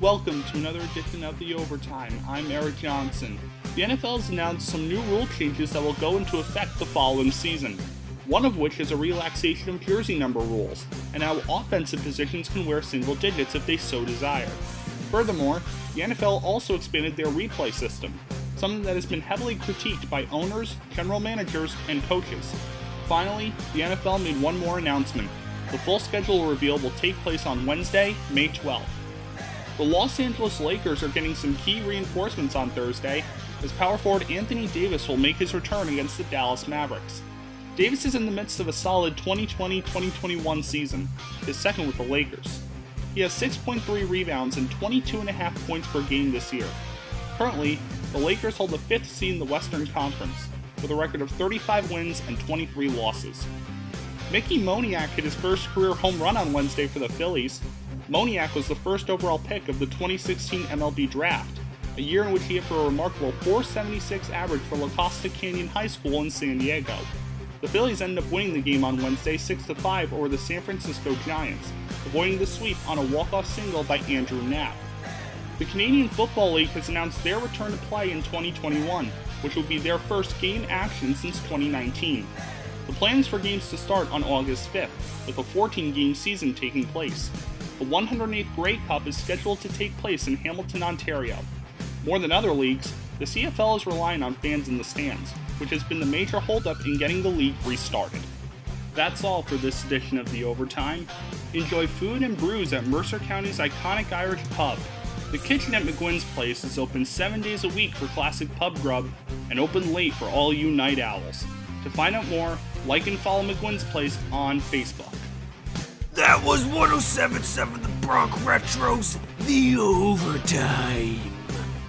Welcome to another edition of The Overtime. I'm Erik Johnson. The NFL has announced some new rule changes that will go into effect the following season. One of which is a relaxation of jersey number rules, and how offensive positions can wear single digits if they so desire. Furthermore, the NFL also expanded their replay system, something that has been heavily critiqued by owners, general managers, and coaches. Finally, the NFL made one more announcement. The full schedule reveal will take place on Wednesday, May 12th. The Los Angeles Lakers are getting some key reinforcements on Thursday, as power forward Anthony Davis will make his return against the Dallas Mavericks. Davis is in the midst of a solid 2020 2021 season, his second with the Lakers. He has 6.3 rebounds and 22.5 points per game this year. Currently, the Lakers hold the fifth seed in the Western Conference, with a record of 35 wins and 23 losses. Mickey Moniak hit his first career home run on Wednesday for the Phillies. Moniak was the first overall pick of the 2016 MLB Draft, a year in which he hit for a remarkable 476 average for La Costa Canyon High School in San Diego. The Phillies ended up winning the game on Wednesday 6 5 over the San Francisco Giants, avoiding the sweep on a walk-off single by Andrew Knapp. The Canadian Football League has announced their return to play in 2021, which will be their first game action since 2019. The plans for games to start on August 5th, with a 14 game season taking place. The 108th Grey Cup is scheduled to take place in Hamilton, Ontario. More than other leagues, the CFL is relying on fans in the stands, which has been the major holdup in getting the league restarted. That's all for this edition of The Overtime. Enjoy food and brews at Mercer County's iconic Irish pub. The kitchen at McGuinn's Place is open seven days a week for classic pub grub and open late for all you night owls. To find out more, like and follow McGuinn's Place on Facebook. That was 1077 The Bronx Retros, the overtime.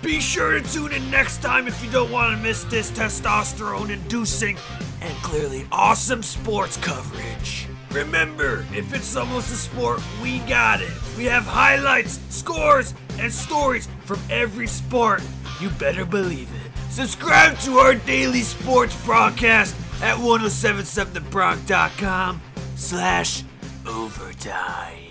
Be sure to tune in next time if you don't want to miss this testosterone inducing and clearly awesome sports coverage. Remember, if it's almost a sport, we got it. We have highlights, scores, and stories from every sport. You better believe it. Subscribe to our daily sports broadcast at 1077thebronx.com slash overtime.